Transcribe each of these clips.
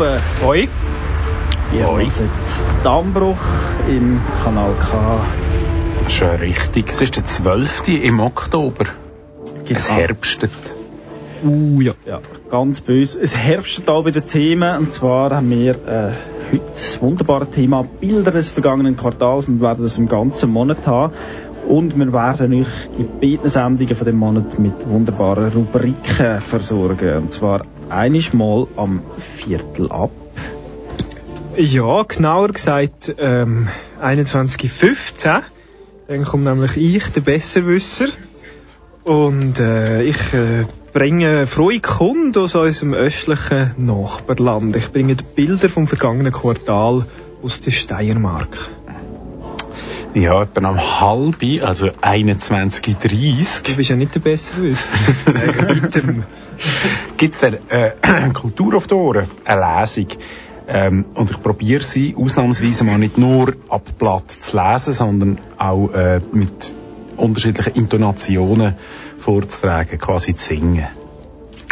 Abend. Hoi. Ihr Hoi. hört Dammbruch im Kanal K. Schon richtig. Es ist der 12. im Oktober. Es Genau. herbstet. Uh, ja. ja, ganz böse. Es herbstet auch wieder Themen. Und zwar haben wir äh, heute das wunderbare Thema Bilder des vergangenen Quartals. Wir werden das im ganzen Monat haben. Und wir werden euch in beiden Sendungen von dem Monat mit wunderbaren Rubriken versorgen. Und zwar einiges Mal am Viertel ab. Ja, genauer gesagt ähm, 21.15. Dann kommt nämlich ich, der Besserwisser. Und äh, ich äh, bringe frohe Kunden aus unserem östlichen Nachbarland. Ich bringe die Bilder vom vergangenen Quartal aus der Steiermark. Ja, etwa am halbi, also 21.30 Du bist ja nicht der Besserwisser. Gibt es äh, Kultur auf die Ohren, eine Lesung. Ähm, und ich probiere sie ausnahmsweise mal nicht nur ab Blatt zu lesen, sondern auch äh, mit unterschiedlichen Intonationen vorzutragen, quasi zu singen.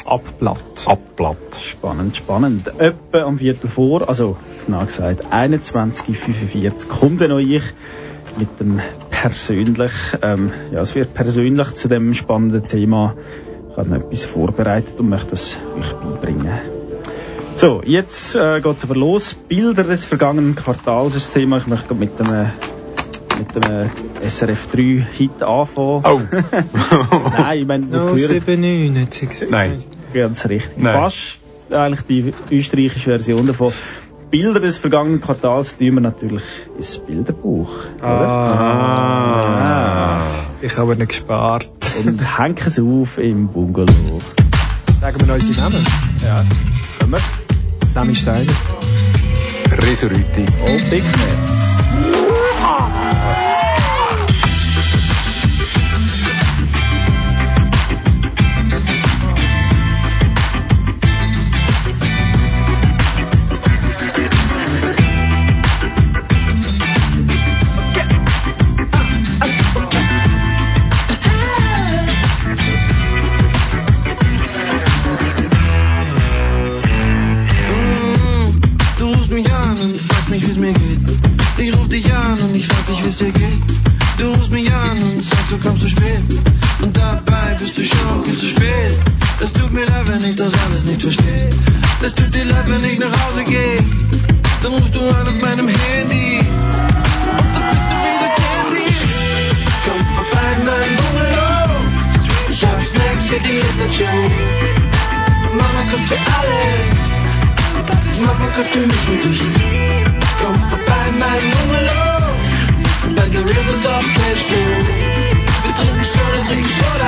Abblatt. Ab Blatt. Spannend, spannend. Etwa am Viertel vor, also genau gesagt 21.45 kommt dann ich mit dem persönlich, ähm, ja es wird persönlich zu dem spannenden Thema. Ich habe noch etwas vorbereitet und möchte es euch beibringen. So, jetzt äh, geht es aber los. Bilder des vergangenen Quartals ist das Thema. Ich möchte gerade mit dem, äh, mit dem äh, SRF 3 Hit anfangen. Oh! Nein, ich meine, No, wir hören 7-9 hat sie gesagt. Nein. Ganz richtig. Nein. Fast eigentlich die österreichische Version davon. Bilder des vergangenen Quartals tun wir natürlich ins Bilderbuch. Ah. Ich habe nicht gespart. Oder? Und hängen es auf im Bungalow. Sagen wir unsere Namen. Ja. Können wir? Sammy Steiner. Resuriti. Oh, Big Nets. Tut dir leid, wenn ich nach Hause gehe. Dann rufst du an auf meinem Handy. Und dann bist du wieder Candy. Komm vorbei, mein Bungalow. Ich hab Snacks für die Show. Mama kommt für alle. Mama kommt für mich und dich. Komm vorbei, mein Bungalow. By the rivers of Cashflow. Wir trinken Soda, trinken Soda.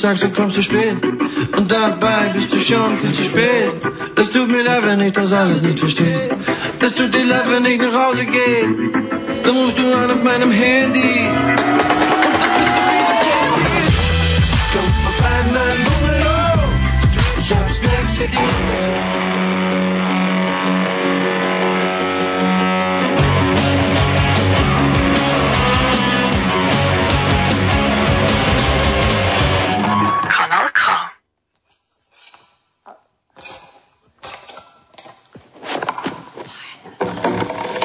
Sagst, du kommst zu spät. Und dabei bist du schon viel zu spät. Es tut mir leid, wenn ich das alles nicht verstehe. Es tut dir leid, wenn ich nach Hause gehe. Dann rufst du an auf meinem Handy. Komm vorbei, mein Bungalow. Ich hab Snacks für dich.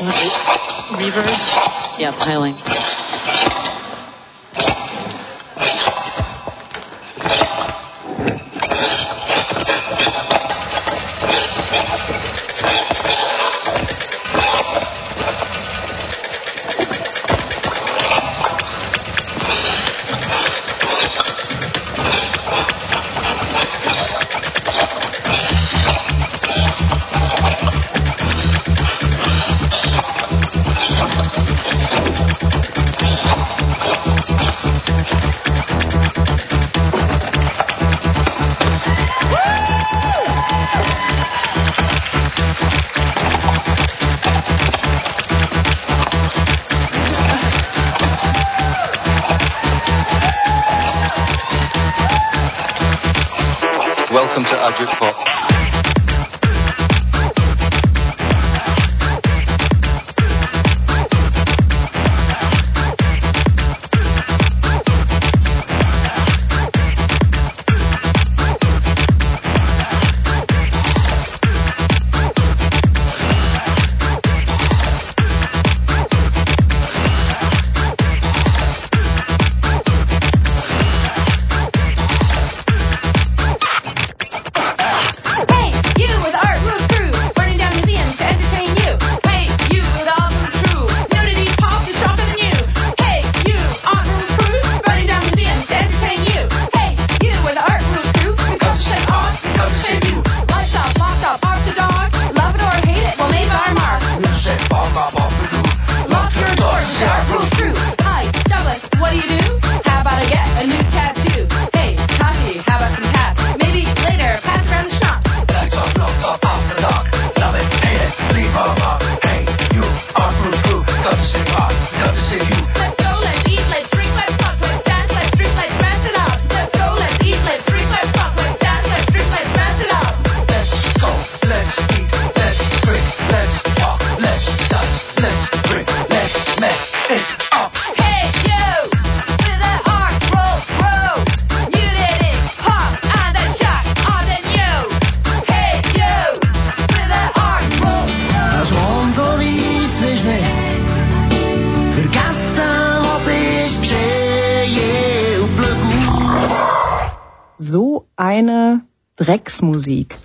Reverb? Yeah, piling. Drecksmusik.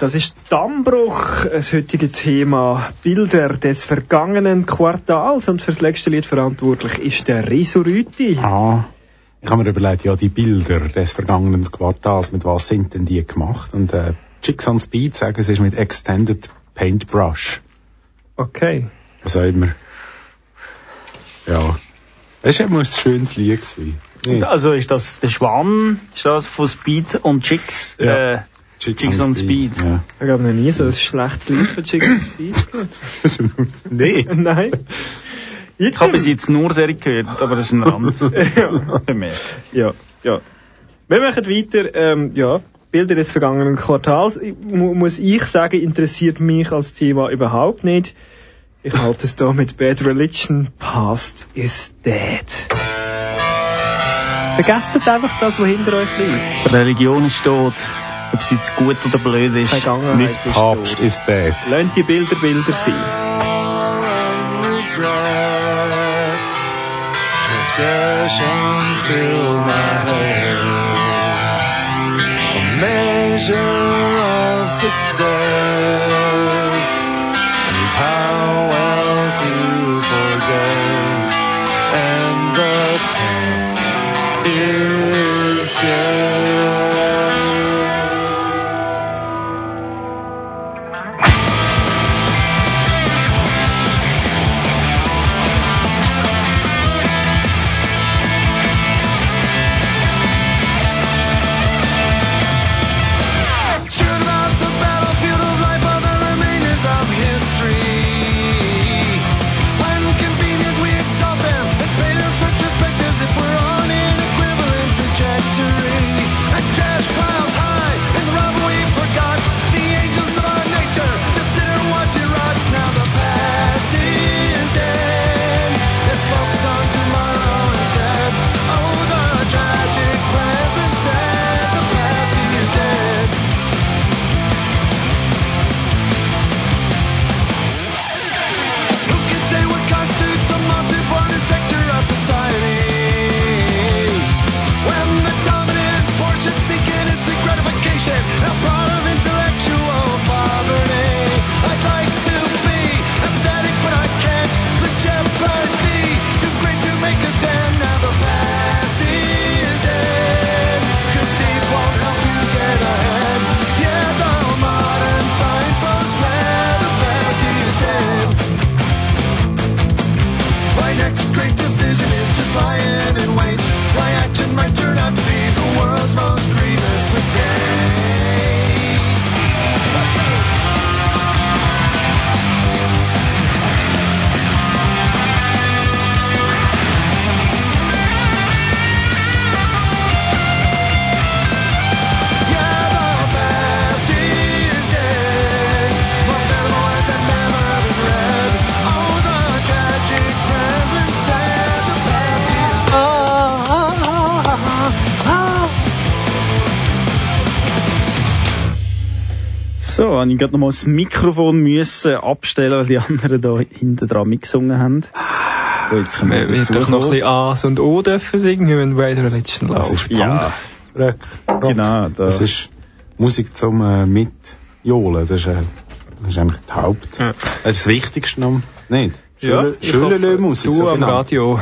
Das ist Dammbruch, das heutige Thema. Bilder des vergangenen Quartals. Und fürs letzte Lied verantwortlich ist der Rüti. Ah, ich habe mir überlegt, ja, die Bilder des vergangenen Quartals, mit was sind denn die gemacht? Und äh, Chicks on Speed sagen, es ist mit Extended Paintbrush. Okay. Was auch immer. Ja. Es war ein schönes Lied. Gewesen. Ja. Also ist das der Schwamm, ist das von Speed und Chicks? Ja. Äh, Chicks on Speed. Ja. Ich habe noch nie so ein schlechtes Lied von Chicks and Speed gehört. nee. Nein. Ich habe bis jetzt nur Serie gehört, aber das ist ein Rand. ja. Für mich. ja, ja. Wir machen weiter, ähm, ja, Bilder des vergangenen Quartals. Ich, mu muss ich sagen, interessiert mich als Thema überhaupt nicht. Ich halte es da mit Bad Religion. Past is dead. Vergesst einfach das, was hinter euch liegt. Religion ist tot. Ob es jetzt gut oder blöd ist. Vergangenheit Nicht ist Papst tot. ist dead. Lasst die Bilder Bilder sein. Transgressions fill my head. A measure of success is habe ich gerade noch mal das Mikrofon müssen abstellen, weil die anderen da hinten dran mitgesungen haben. So, jetzt können wir Wir doch noch ein bisschen A's und O dürfen singen, wenn Legend Das läuft. ist Ja, Punk. Rock. Rock. genau. Da. Das ist Musik zum äh, Mitjohlen. Das ist, äh, das ist eigentlich die Haupt... Ja. Das ist das Wichtigste noch. Nicht? Ja, ich hoffe, Schülelö-Musik. Du so am genannt. Radio,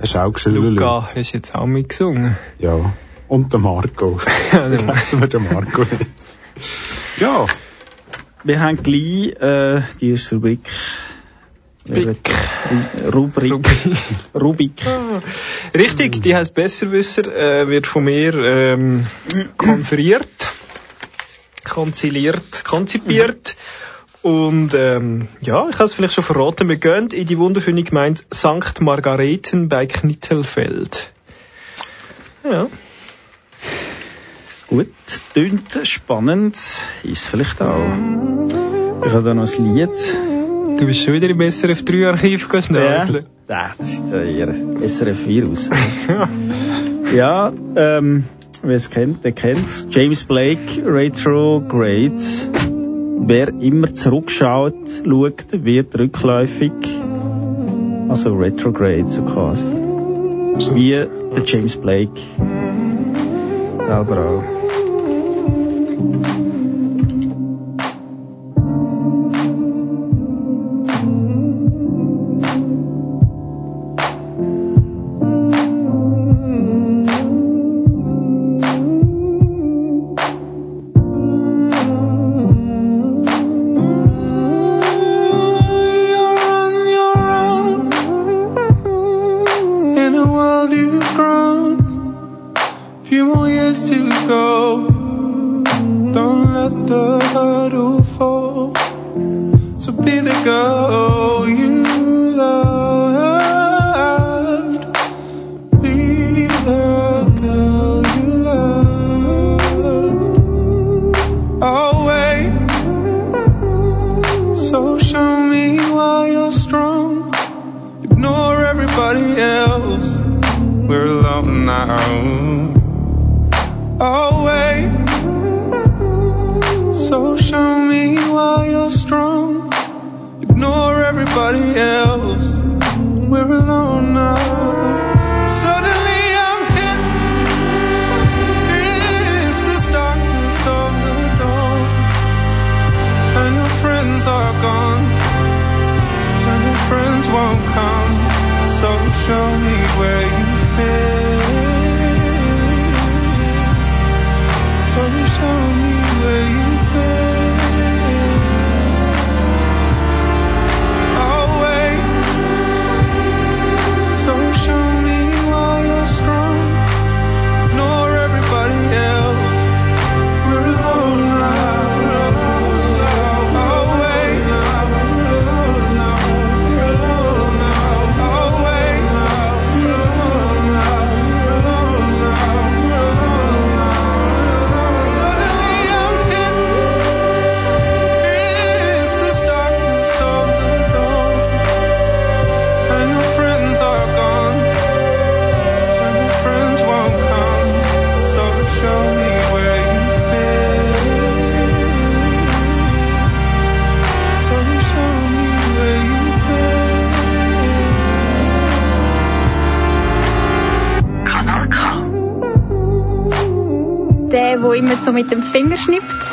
Hast du auch Schülelö? Luca, hast jetzt auch mitgesungen. Ja. Und der Marco. Ja, der Vergessen wir den Marco nicht. Ja. Wir haben gleich äh, die erste Rubrik. Rubrik. Rubrik. Rubrik. Richtig, die heißt Besserwisser, äh, wird von mir ähm, konferiert, konziliert, konzipiert. Und ähm, ja, ich habe es vielleicht schon verraten, wir gehen in die wunderschöne Gemeinde St. Margareten bei Knittelfeld. Ja, Gut, tönt spannend, ist vielleicht auch. Ich habe da noch ein Lied. du bist schon wieder im SRF 3 Archiv geschnäuselt. Ja, das ist ja eher SRF Virus. ja, ähm, wer es kennt, der kennt's. James Blake, Retrograde. Wer immer zurückschaut, schaut, wird rückläufig. Also Retrograde, so quasi. Wie der James Blake. Selber auch. you.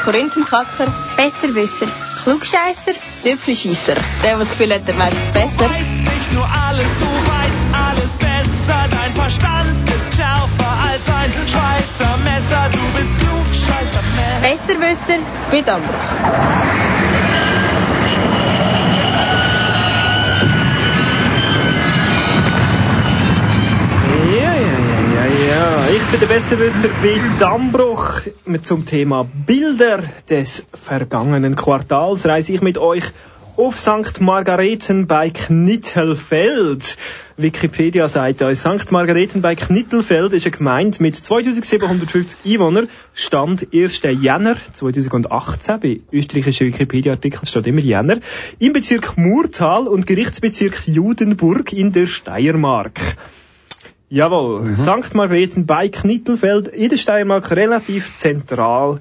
Korinthenkacker. Besserwisser. Klugscheisser. Tüpfelscheisser. Der, der das Gefühl hat, er weiß es besser. nicht nur alles, du weißt alles besser. Dein Verstand ist schärfer als ein Schweizer Messer. Du bist klug, scheißer Mensch. Besserwisser. Mit Ambruch. Ja, ja, ja, ja, ja. Ich bin der Besserwisser bei Dammbruch. Zum Thema Bilder des vergangenen Quartals reise ich mit euch auf St. Margareten bei Knittelfeld. Wikipedia sagt uns, St. Margareten bei Knittelfeld ist eine Gemeinde mit 2750 Einwohnern. Stand 1. Jänner 2018. Bei österreichischen Wikipedia-Artikeln steht immer Jänner. Im Bezirk Murtal und Gerichtsbezirk Judenburg in der Steiermark. Jawohl, St. Margrethen bei Knittelfeld in der Steiermark relativ zentral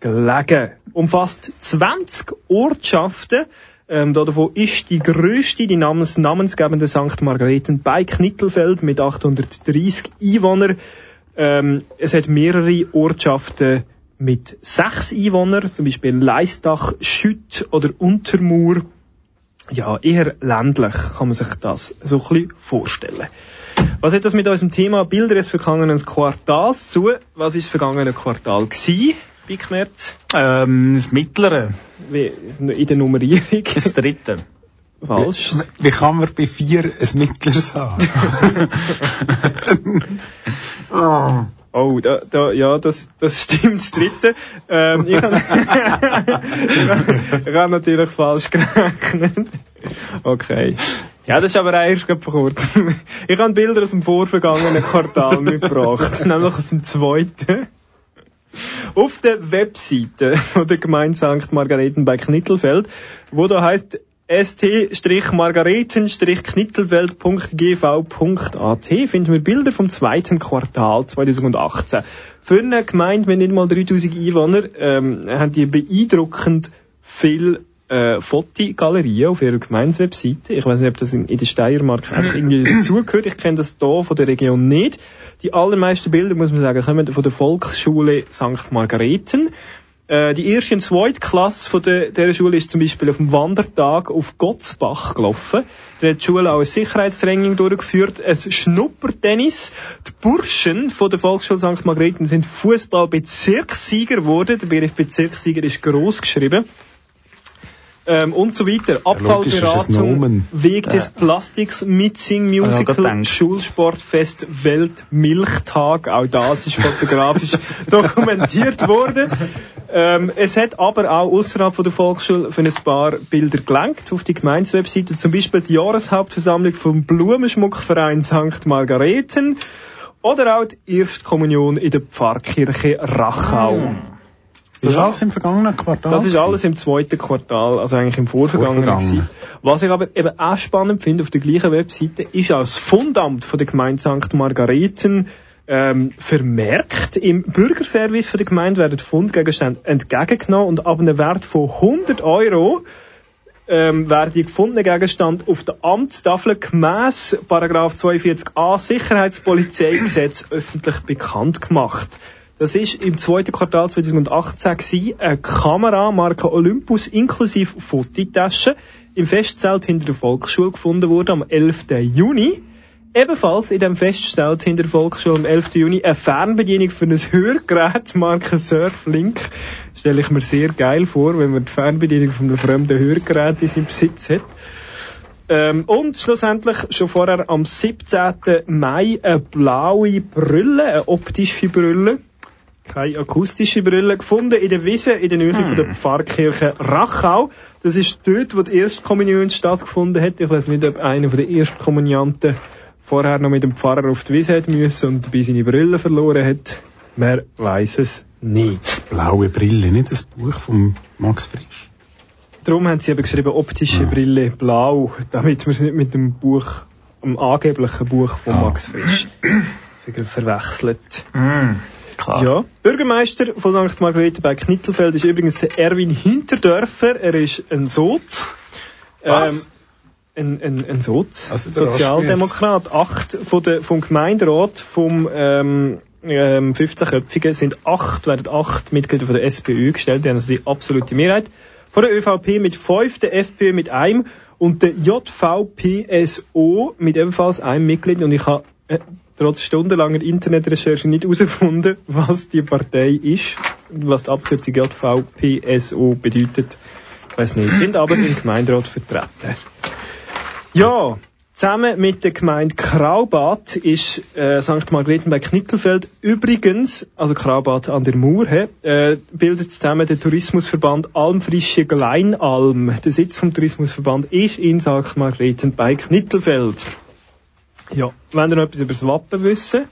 gelegen. Umfasst 20 Ortschaften. Ähm, davon ist die grösste, die namens namensgebende St. Margareten bei Knittelfeld mit 830 Einwohnern. Ähm, es hat mehrere Ortschaften mit sechs Einwohnern, zum Beispiel Leistach, Schütt oder Untermur. Ja, eher ländlich kann man sich das so ein bisschen vorstellen. Was hat das mit unserem Thema Bilder des vergangenen Quartals zu? Was ist das vergangene Quartal gsi? Bigmerz? Ähm, das mittlere, Wie- In der Nummerierung? das dritte. Falsch. Wie, wie kann man bei vier ein Mittleres haben? oh. Oh, da, da, ja, das, das stimmt, das dritte. Ähm, ich habe hab natürlich falsch gerechnet. Okay. Ja, das ist aber erst gerade vor kurzem. Ich habe Bilder aus dem vorvergangenen Quartal mitgebracht, nämlich aus dem zweiten. Auf der Webseite von der Gemeinde St. Margareten bei Knittelfeld, wo da heißt st-margareten-knittelfeld.gv.at finden wir Bilder vom zweiten Quartal 2018. Für eine Gemeinde mit nicht mal 3000 Einwohner ähm, haben die beeindruckend viel äh, Fotogalerien auf ihrer Gemeindewebseite. Ich weiß nicht, ob das in, in der Steiermark einfach irgendwie dazugehört. Ich kenne das hier von der Region nicht. Die allermeisten Bilder, muss man sagen, kommen von der Volksschule St. Margareten. Äh, die erste und zweite Klasse von der, dieser Schule ist zum Beispiel auf dem Wandertag auf Gottsbach gelaufen. Da hat die Schule auch ein Sicherheitstraining durchgeführt, ein Schnuppertennis. Die Burschen von der Volksschule St. Margrethen sind Fußball-Bezirkssieger geworden. Der Begriff Bezirkssieger ist gross geschrieben. Ähm, und so weiter. Abfallberatung. Weg des Plastiks, Mitsing Musical, gedacht. Schulsportfest, Weltmilchtag, auch das ist fotografisch dokumentiert worden. Ähm, es hat aber auch außerhalb von der Volksschule für ein paar Bilder gelenkt auf die Gemeindewebseite, zum Beispiel die Jahreshauptversammlung vom Blumenschmuckverein St. Margareten oder auch die Erstkommunion in der Pfarrkirche Rachau. Das ist alles im vergangenen Quartal. Das ist alles im zweiten Quartal, also eigentlich im Vorvergangenen. Gewesen. Was ich aber eben auch spannend finde auf der gleichen Webseite, ist auch das Fundamt von der Gemeinde St. Margareten ähm, vermerkt. Im Bürgerservice von der Gemeinde werden Fundgegenstände entgegengenommen und ab einem Wert von 100 Euro ähm, werden die gefundenen Gegenstände auf der Amtstafel gemäss Paragraph 42a Sicherheitspolizeigesetz öffentlich bekannt gemacht. Das ist im zweiten Quartal 2018 gewesen, eine Kamera Marke Olympus inklusive Fototasche im Festzelt hinter der Volksschule gefunden wurde am 11. Juni. Ebenfalls in dem Festzelt hinter der Volksschule am 11. Juni eine Fernbedienung für ein Hörgerät Marke Surflink. Stelle ich mir sehr geil vor, wenn man die Fernbedienung von einem fremden Hörgerät in seinem Besitz hat. Ähm, und schlussendlich schon vorher am 17. Mai eine blaue Brille, eine optische Brille, keine akustische Brille, gefunden in der Wiese in der Nähe von der Pfarrkirche Rachau. Das ist dort, wo die Erstkommunion stattgefunden hat. Ich weiß nicht, ob einer von den Erstkommunianten vorher noch mit dem Pfarrer auf die Wiese hat müssen und dabei seine Brille verloren hat. Man weiß es nicht. Blaue Brille, nicht das Buch von Max Frisch. Darum haben sie eben geschrieben, optische Brille blau, damit man es nicht mit dem Buch, dem angeblichen Buch von Ah. Max Frisch ver- verwechselt. Klar. Ja. Bürgermeister von St. Margarete bei Knittelfeld ist übrigens der Erwin Hinterdörfer. Er ist ein Sot. Was? Ähm, ein, ein, ein Sot. Also, Sozialdemokrat. Acht von der, vom Gemeinderat, vom, ähm, ähm, 15-Köpfigen sind acht, werden acht Mitglieder von der SPÖ gestellt. Die haben also die absolute Mehrheit. Von der ÖVP mit fünf, der FPÖ mit einem und der JVPSO mit ebenfalls einem Mitglied. Und ich habe äh, trotz stundenlanger Internetrecherche nicht herausgefunden, was die Partei ist, was die Abkürzung JVPSO bedeutet. Ich weiß nicht, sind aber im Gemeinderat vertreten. Ja, zusammen mit der Gemeinde Kraubad ist äh, St. Margrethen bei Knittelfeld übrigens, also Kraubad an der Mur, äh, bildet zusammen der Tourismusverband Almfrische Gleinalm. Der Sitz vom Tourismusverband ist in St. Margrethen bei Knittelfeld. Ja, wenn ihr noch etwas über das Wappen wissen,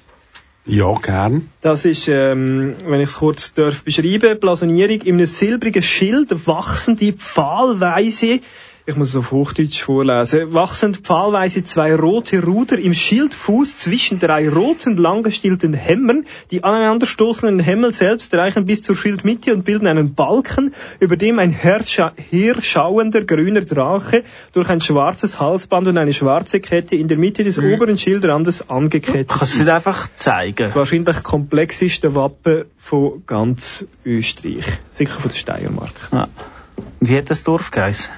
Ja, gern. das ist, ähm, wenn ich es kurz darf beschreiben, Blasonierung in einem silbrigen Schild wachsende pfahlweise Ich muss es auf Hochdeutsch vorlesen. Wachsen pfahlweise zwei rote Ruder im Schildfuß zwischen drei roten, langgestielten Hämmern. Die aneinanderstoßenden Hämmel selbst reichen bis zur Schildmitte und bilden einen Balken, über dem ein herscha herschauender grüner Drache durch ein schwarzes Halsband und eine schwarze Kette in der Mitte des oberen Schildrandes angekettet Kannst du ist. es einfach zeigen? Das wahrscheinlich komplexeste Wappen von ganz Österreich. Sicher von der Steiermark. Ja. Wie hat das Dorf geheißen?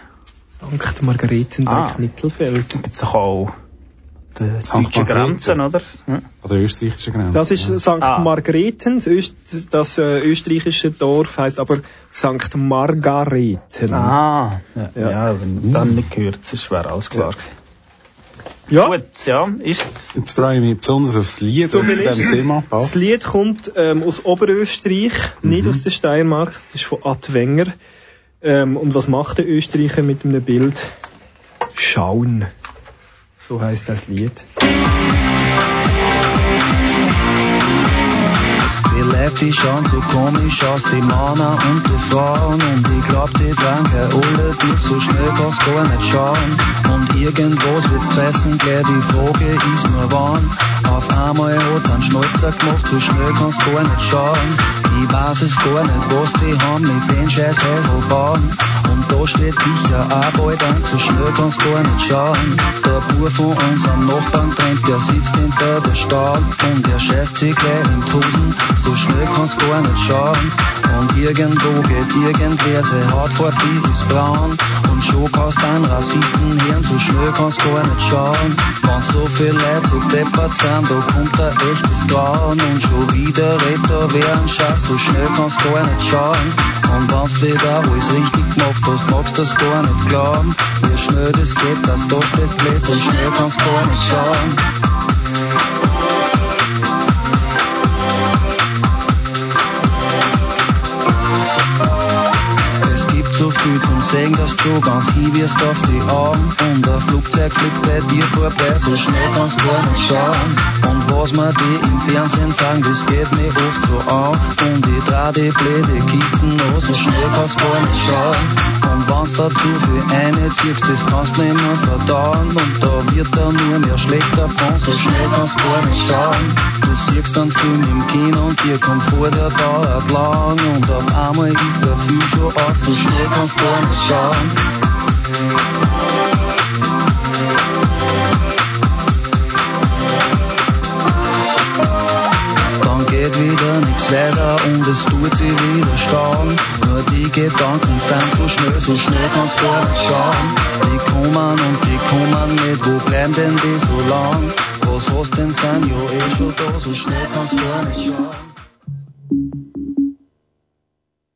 St. Margaretenberg Ah. Gibt's doch auch Margrethe. Grenzen, oder? Ja. An der österreichischen Grenze. Das ist ja. St. Ah. Margrethen, das, das äh, österreichische Dorf heißt aber St. Margareten. Ah, ja, Ja. ja. wenn dann nicht gehört, das wäre alles klar gewesen. Ja, Gut, ja, ist Jetzt freue ich mich besonders aufs Lied, So zu diesem Thema das passt. Lied kommt ähm, aus Oberösterreich, nicht Mhm. aus der Steiermark, es ist von Ad Wenger. Ähm, und was macht der Österreicher mit einem Bild? Schauen. So heißt das Lied. Lebt die schon so komisch aus, die Männer und die Frauen. Und ich glaub, die denken alle, die so schnell kannst gar nicht schauen. Und irgendwas wird's fressen, gleich die Frage ist nur wann. Auf einmal hat's einen Schnäuzer gemacht, so schnell kannst gar nicht schauen. Ich weiß es gar nicht, was die haben mit den scheiß Häselbahn. Und da steht sicher auch bald an, so schnell kannst gar nicht schauen. Der Bub von unserem Nachbarn trennt, der sitzt hinter der Stahl und der scheißt sich gleich in Hosen, so schnell kannst gar nicht schauen. Und irgendwo geht irgendwer, seine Hautfarbe ist braun und schon kannst einen Rassisten hören, so schnell kannst gar nicht schauen. Wenn so viele Leute so deppert sind, da kommt ein echtes Grauen und schon wieder redet da wer ein Scheiß, so schnell kannst gar nicht schauen. Und wenn's dir da alles richtig gemacht hast, magst das gar nicht glauben. Wie schnell das geht, dass du stehst blöd, so schnell kannst gar nicht schauen. Viel zum Sehen, dass du ganz hin wirst auf die Augen. Und ein Flugzeug fliegt bei dir vorbei, so schnell kannst du nicht schauen. Und was mir die im Fernsehen sagen, das geht mir oft so an. Und ich dreh die blöde Kisten an, so schnell kannst du nicht schauen. Und wenn's dazu für eine ziehst, das kannst du nicht mehr verdauen. Und da wird dann nur mehr schlecht davon, so schnell kannst du nicht schauen. Du siehst einen Film im Kino und dir kommt vor, der dauert lang. Und auf einmal ist der Film schon aus, so schnell kannst nicht schauen. Dann geht wieder nichts weiter und es tut sie wieder stauen. Nur die Gedanken sind so schnell, so schnell kannst du gar nicht schauen. Die kommen und die kommen nicht, wo bleiben denn die so lang? Was hast denn sein, ja eh schon da, so schnell kannst du gar nicht schauen.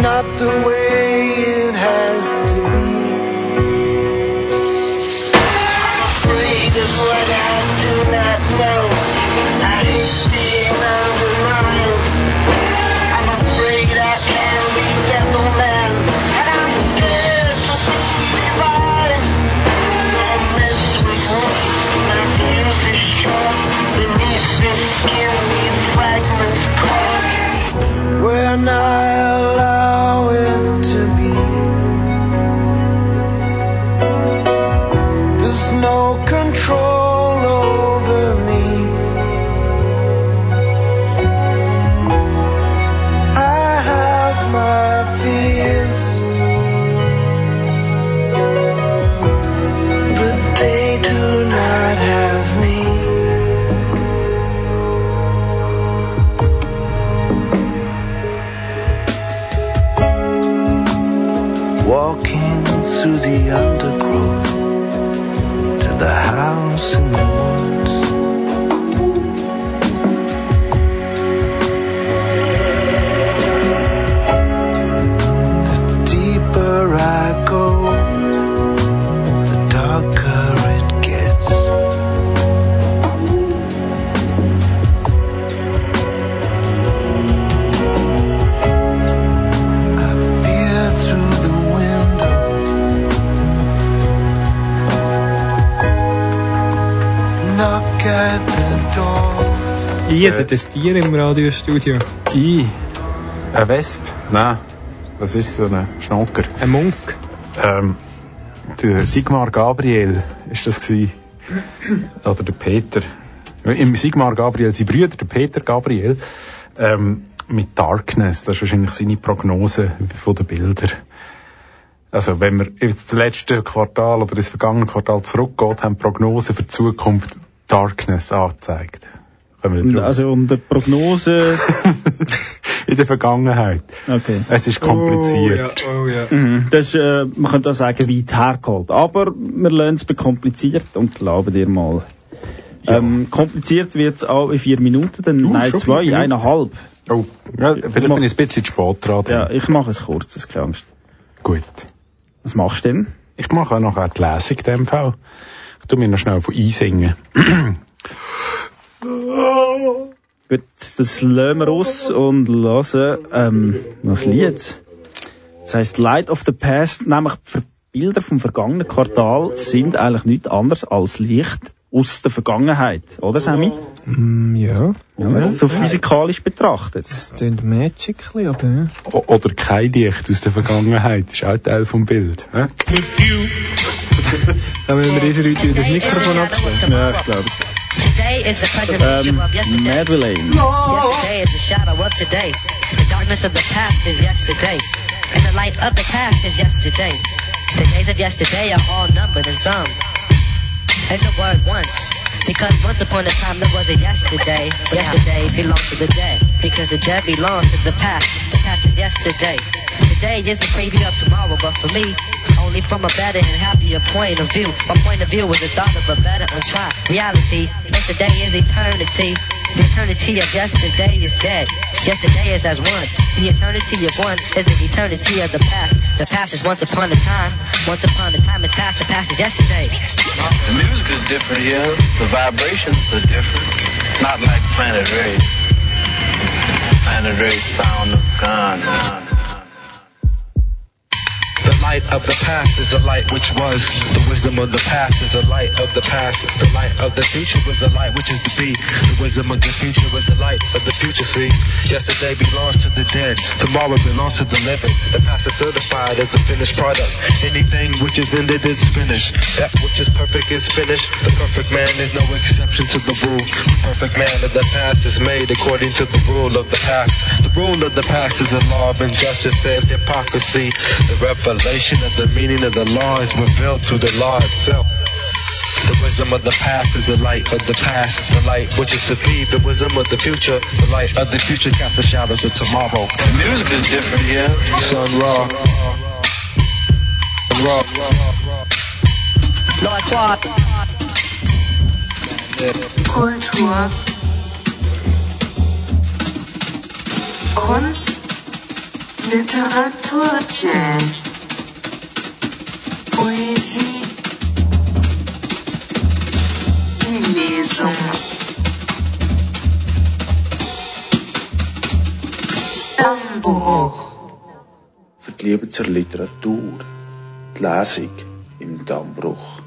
not the way door. Ich äh, das Tier im Radiostudio. I. Ein Wesp? Nein. Das ist so ein Schnocker. Ein Munk. Ähm, der Sigmar Gabriel ist das gewesen. Oder der Peter. Im Sigmar Gabriel, sein Brüder, der Peter Gabriel, ähm, mit Darkness. Das ist wahrscheinlich seine Prognose von den Bildern. Also, wenn wir ins letzte Quartal oder ins vergangene Quartal zurückgeht, haben Prognosen für die Zukunft Darkness angezeigt. Also um die Prognose. In der Vergangenheit. Okay. Es ist kompliziert. Oh ja, oh ja. Mhm. Das ist, äh, man könnte auch sagen, weit hergeholt. Aber wir lernen es bekompliziert und glauben dir mal. Ähm, kompliziert wird es auch in vier Minuten, dann Uh, nein, zwei, Minuten? eineinhalb. Oh, ja, vielleicht bin ich ein bisschen zu spät dran. Ja, ich mache es kurz, das keine Angst. Gut. Was machst du denn? Ich mache auch noch die Lesung in dem Fall. Ich tu mir noch schnell von einsingen. Gut, das lassen wir aus und hören ähm, das Lied. Das heisst Light of the Past, nämlich Bilder vom vergangenen Quartal sind eigentlich nichts anderes als Licht aus der Vergangenheit, oder Sammy? Mm, ja. Ja, so physikalisch betrachtet. Das klingt magically, aber ja. O- Oder kein Licht aus der Vergangenheit. ist auch Teil vom Bild. hä? Da müssen wir diese Leute wieder das Mikrofon abstellen. Ja, ich glaube es. Today is the present picture Ähm, of yesterday. Madeleine. Yesterday is the shadow of today. The darkness of the past is yesterday. And the light of the past is yesterday. The days of yesterday are all numbered and some. And the word once. Because once upon a time there was a yesterday. Yesterday belongs to the dead. Because the dead belongs to the past. The past is yesterday. Today is a preview of tomorrow, but for me, only from a better and happier point of view. My point of view is the thought of a better untried reality. Yesterday is eternity. The eternity of yesterday is dead. Yesterday is as one. The eternity of one is the eternity of the past. The past is once upon a time. Once upon a time is past. The past is yesterday. The music is different here. The vibrations are different. Not like Planet Ray. Planet Ray sound of guns. The light of the past is the light which was. The wisdom of the past is the light of the past. The light of the future was the light which is to be. The wisdom of the future was the light of the future. See, yesterday belongs to the dead. Tomorrow belongs to the living. The past is certified as a finished product. Anything which is ended is finished. That which is perfect is finished. The perfect man is no exception to the rule. The perfect man of the past is made according to the rule of the past. The rule of the past is a law of injustice and hypocrisy. The revelation of the meaning of the law is revealed through the law itself. The wisdom of the past is the light of the past. The light which is to be. The wisdom of the future. The light of the future casts the shadows of tomorrow. The music is different here. Sun raw. Raw. Lord Swab. Kultur. Kunst, Literatur, Jazz, Poesie, die Lesung. Dammbruch. Für die Liebe zur Literatur. Die Lesung im Dammbruch.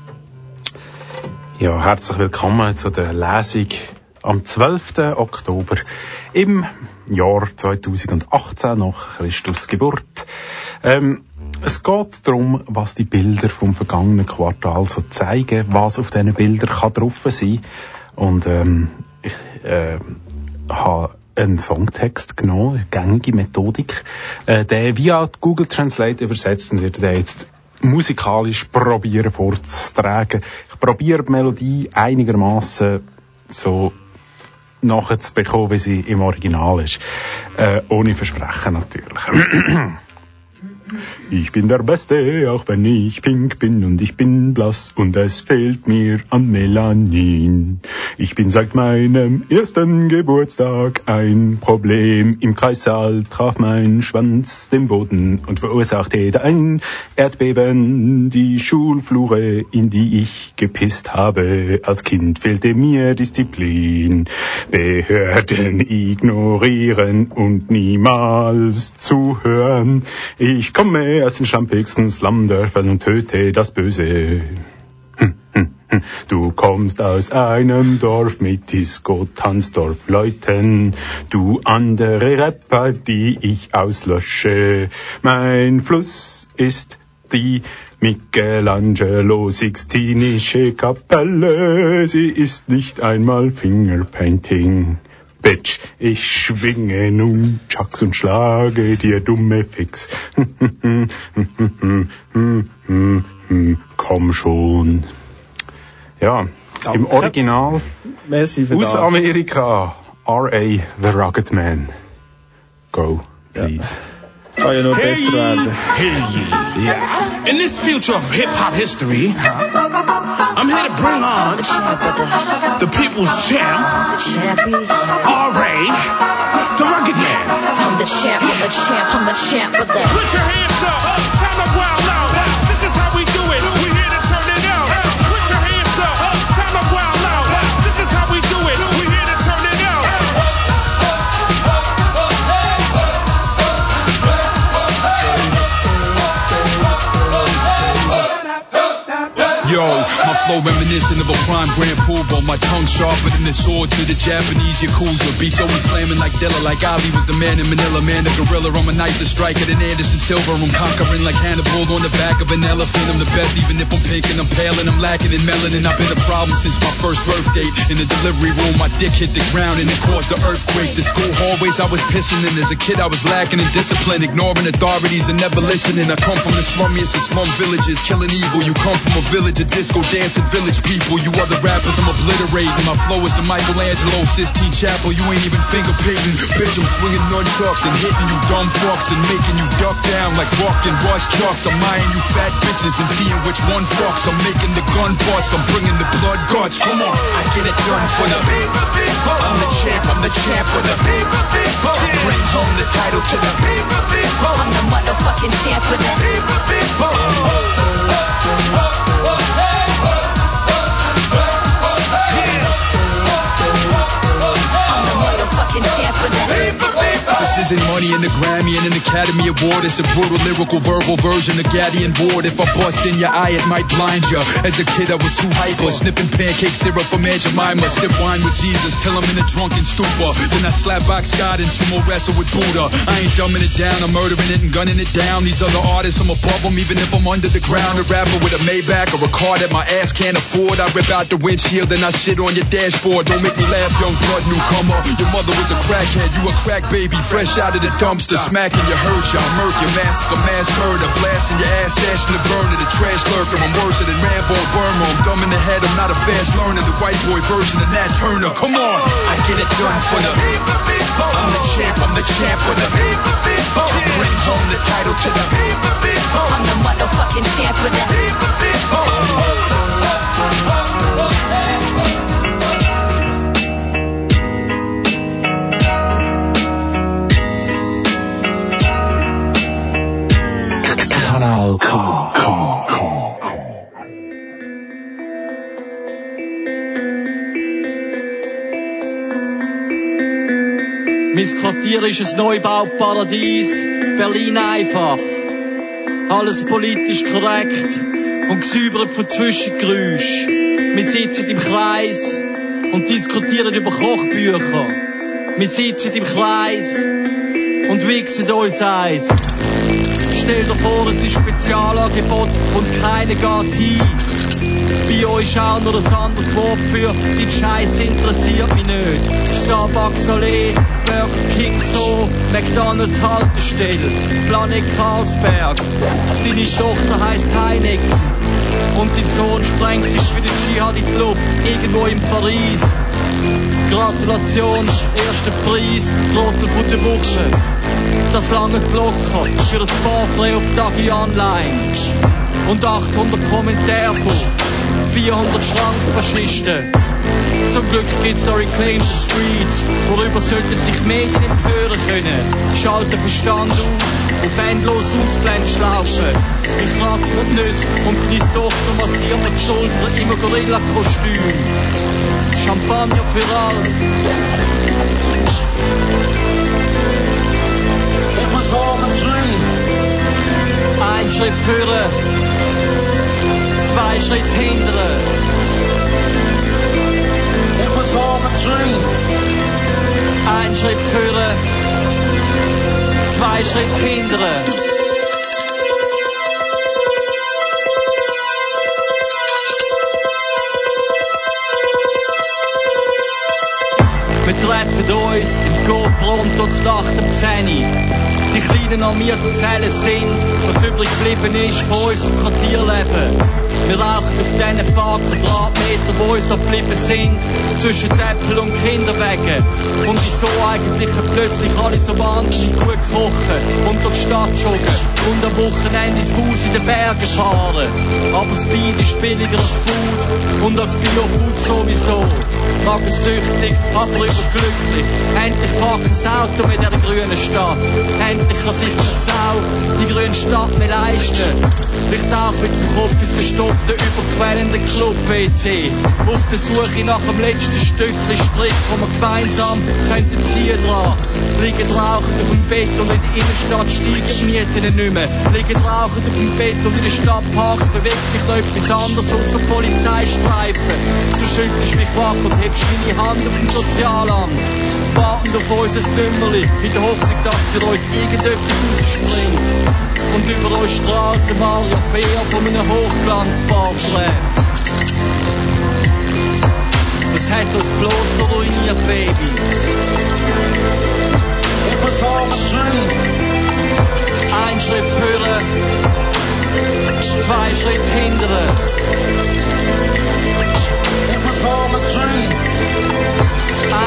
Ja, herzlich willkommen zu der Lesung am 12. Oktober im Jahr 2018 nach Christus Geburt. Ähm, es geht darum, was die Bilder vom vergangenen Quartal so zeigen, was auf diesen Bildern kann drauf sein. Und ähm, ich äh, habe einen Songtext genommen, eine gängige Methodik, äh, der via Google Translate übersetzt und wird der jetzt musikalisch probieren vorzutragen. Ich probiere die Melodie einigermaßen so nachzubekommen, wie sie im Original ist. Äh, ohne Versprechen natürlich. Ich bin der Beste, auch wenn ich pink bin und ich bin blass und es fehlt mir an Melanin. Ich bin seit meinem ersten Geburtstag ein Problem. Im Kreissaal traf mein Schwanz den Boden und verursachte ein Erdbeben. Die Schulflure, in die ich gepisst habe. Als Kind fehlte mir Disziplin. Behörden ignorieren und niemals zuhören. Ich komme aus den schlampigsten Slumdörfern und töte das Böse. Hm, hm, hm. Du kommst aus einem Dorf mit Disco-Tanzdorf-Leuten, du andere Rapper, die ich auslösche. Mein Fluss ist die Michelangelo Sixtinische Kapelle, sie ist nicht einmal Fingerpainting. Bitch, ich schwinge nun Chucks und schlage dir dumme Fix. Komm schon. Ja, im Original Merci für aus. Amerika, R.A. The Rugged Man. Go, please. Kann ja nur besser werden. Yeah. In this future of hip hop history, I'm here to bring on the people's champ, R.A. The Rugged Man. I'm the champ, I'm the champ, I'm the champ of the. Put your hands up, turn them wild out. This is how we do it. We my flow reminiscent of a prime grand poobah. My tongue sharper than the sword to the Japanese Yakuza. Beats always slamming like Dilla, like Ali was the man in Manila. Man, the gorilla, I'm a nicer striker than Anderson Silver. I'm conquering like Hannibal on the back of an elephant. I'm the best, even if I'm pink and I'm pale and I'm lacking in melanin. I've been a problem since my first birth date. In the delivery room, my dick hit the ground and it caused an earthquake. The school hallways I was pissing in. As a kid, I was lacking in discipline, ignoring authorities and never listening. I come from the slummiest of slum villages, killing evil. You come from a village of disco dancing village people. You other rappers, I'm obliterating. My flow is the Michelangelo Sistine Chapel. You ain't even finger painting. Bitch, I'm swinging on nunchucks and hitting you dumb fucks and making you duck down like walking rust trucks. I'm eyeing you fat bitches and seeing which one fucks. I'm making the gun bust. I'm bringing the blood guts. Come on, I get it done for the people. I'm the champ. I'm the champ for the people. Bring home the title to the people. I'm the motherfucking champ of the. I'm isn't money in the Grammy and an Academy Award. It's a brutal lyrical verbal version of Gaddy and Ward. If I bust in your eye, it might blind you. As a kid, I was too hyper, sniffing pancake syrup from Aunt Jemima. Sip wine with Jesus till I'm in a drunken stupor. Then I slap box God and sumo wrestle with Buddha. I ain't dumbing it down, I'm murdering it and gunning it down. These other artists, I'm above them, even if I'm under the ground. A rapper with a Maybach or a car that my ass can't afford. I rip out the windshield and I shit on your dashboard. Don't make me laugh, young blood newcomer. Your mother was a crackhead, you a crack baby, fresh out of the dumpster, smacking your hurt, y'all murk your massacre, mass murder, blasting your ass, dashing the burner, the trash lurker. I'm worse than Rambo Burma. I'm dumb in the head, I'm not a fast learner. The white boy version of Nat Turner. Come on, I get it done for the. I'm the champ, I'm the champ for the. Bring home the title to the. I'm the motherfucking champ of the. Kanal K. Mein Quartier ist ein Neubauparadies, Berlin einfach. Alles politisch korrekt und gesäubert von Zwischengeräuschen. Wir sitzen im Kreis und diskutieren über Kochbücher. Wir sitzen im Kreis und wichsen uns eins. Stell dir vor, es ist Spezialangebot und geht hin. Bei euch auch noch ein anderes Wort für die Scheiße interessiert mich nicht. Starbucks Allee, Burger King Zoo, McDonalds Haltestelle, Planet Karlsberg. Deine Tochter heißt Heineken und dein Sohn sprengt sich für den Dschihad in die Luft, irgendwo in Paris. Gratulation, erster Preis, Trottel von der Woche. Das lange locker für ein Porträt auf Dagi Online. Und 800 Kommentare von 400 Schrankfaschisten. Zum Glück gibt's da Reclaim the Streets, worüber sollten sich Medien empören können. Schalten Verstand aus, auf endlos Ausblendschlaufen. Ich rat's mir die Nüsse und die Tochter massiert mir die Schulter im Gorilla-Kostüm. Champagner für alle. It was all a dream. Ein Schritt führen, zwei Schritt hindern. It was all a dream. Ein Schritt führen, zwei Schritt hindern. GoPronto zu Nacht um 10 Uhr. Die kleinen armierten Zellen sind, was übrig geblieben ist von unserem Quartierleben. Wir rauchen auf diesen paar Quadratmeter, wo uns da geblieben sind, zwischen Äpfel und Kinderwegen. Und wieso eigentlich plötzlich alle so wahnsinnig gut kochen und durch die Stadt joggen und am Wochenende ins Haus in den Bergen fahren. Aber Bein ist billiger als Food und als Bio-Food sowieso. Magensüchtig, aber überglücklich. Endlich fährt das Auto mit der grünen Stadt. Endlich kann sich eine Sau die grüne Stadt mehr leisten. Ich darf mit dem Kopf ins verstopfte, überquellende Club-WC. Auf der Suche nach dem letzten Stückchen Strick, wo wir gemeinsam könnten ziehen dran. Liegen rauchend auf dem Bett und in der Innenstadt steigen die Mieten nicht mehr. Liegen rauchend auf dem Bett und in der Stadtpark bewegt sich noch etwas anderes aus der Polizeistreifen. Du schüttelst mich wach und hebst deine Hand auf dem Sozialamt. Warten auf unser Dümmerli, in der Hoffnung, dass für uns irgendetwas rausspringt. Und über uns strahlt der Mario Fehr von einem Hochglanzporträt. Das hat uns bloß noch ruiniert, Baby. It was all a dream. Ein Schritt führen, zwei Schritt hindern. It was all a dream.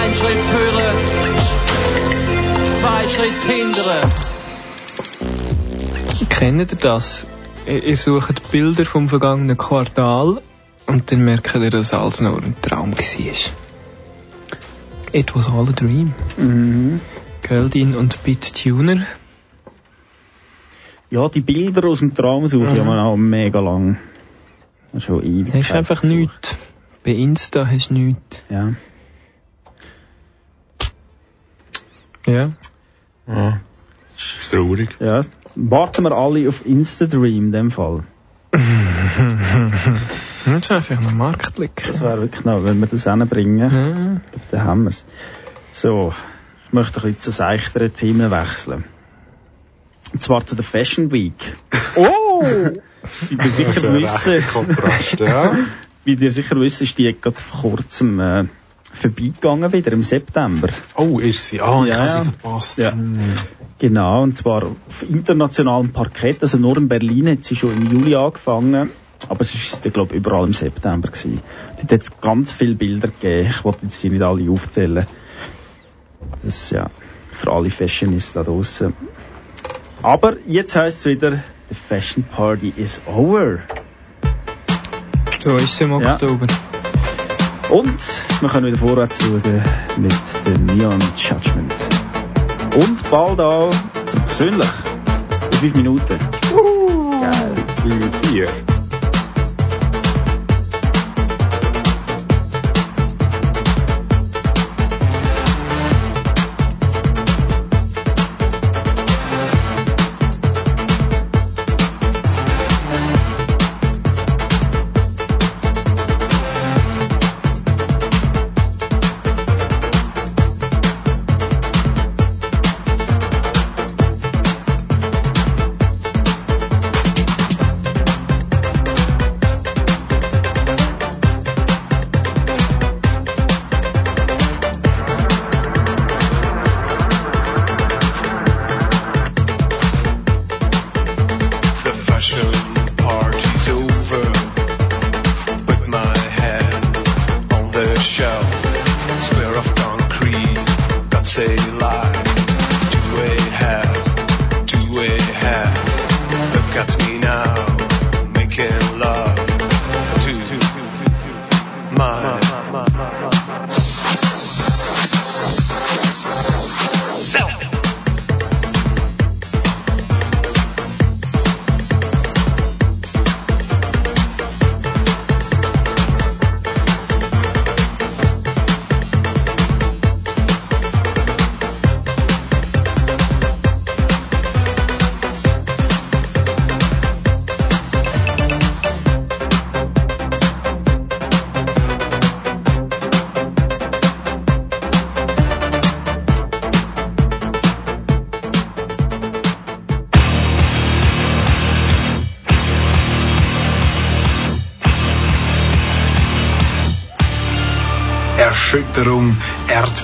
Ein Schritt führen, zwei Schritt hindern. Kennt ihr das? Ihr ihr sucht Bilder vom vergangenen Quartal und dann merkt ihr, dass alles nur ein Traum war. It was all a dream. Mhm. Geldin und BitTuner. Ja, die Bilder aus dem Traum suche ich Mhm. auch mega lang. Schon ewig. Hast einfach nichts. Bei Insta hast du nichts. Ja. Ja. Ja. Ist traurig. Ja. Warten wir alle auf Instadream in dem Fall. Das ist einfach noch Marktlücke. Das wäre wirklich noch, wenn wir das hinbringen, dann haben wir es. So, möchte ein bisschen zu seichteren Themen wechseln. Und zwar zu der Fashion Week. Oh! Wie ihr sicher wissen, Kontrast, ja. wie ihr sicher wisst, ist die gerade vor kurzem äh, vorbeigegangen, wieder im September. Oh, ist sie? Ah, ich Ja, habe sie ja. verpasst. Ja. Genau, und zwar auf internationalem Parkett. Also nur in Berlin hat sie schon im Juli angefangen, aber es ist, ich glaube, überall im September gewesen. Dort hat es ganz viele Bilder gegeben. Ich wollte jetzt die nicht alle aufzählen. Das ist ja für alle Fashionistas da draussen. Aber jetzt heisst es wieder, the Fashion Party is over. So ist es im Ja. Oktober. Und wir können wieder vorwärts schauen mit dem Neon Judgment. Und bald auch zum Persönlich. In fünf Minuten. Geil. Wie vier. Erschütterung,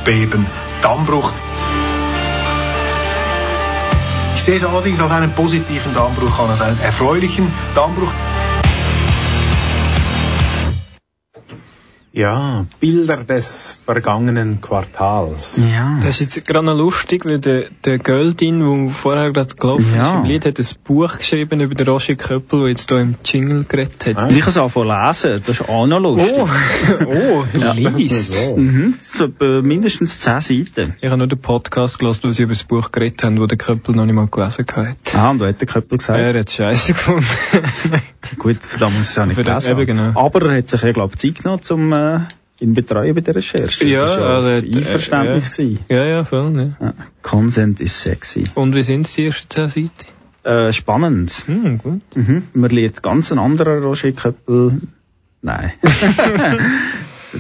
Erdbeben, Dammbruch. Ich sehe es allerdings als einen positiven Dammbruch an, als einen erfreulichen Dammbruch. Ja, Bilder des vergangenen Quartals. Ja. Das ist jetzt gerade noch lustig, weil der, der Göldin, der vorher gerade gelaufen Ja. ist im Lied, hat ein Buch geschrieben über den Roger Köppel, der jetzt hier im Jingle geredet hat. Ich kann es anfangen lesen, das ist auch noch lustig. Oh, oh du Ja. liest. Mhm. So, etwa mindestens 10 Seiten. Ich habe nur den Podcast gelesen, wo sie über das Buch geredet haben, wo der Köppel noch nicht mal gelesen hat. Ah, und da hat der Köppel gesagt. Er hat Scheiße gefunden. Gut, da muss ich es auch nicht gelesen eben, haben. genau. Aber er hat sich ja, glaube ich, Zeit genommen, um äh, ihn betreuen bei der Recherche. Ja, das war also, ja hat- Einverständnis äh, gewesen. Ja, ja, voll. Ja. Ja. Consent is sexy. Und wie sind die ersten zehn Seiten? Äh, spannend. Hm, gut. Mhm. Man lernt ganz einen anderen Roger Köppel. Nein.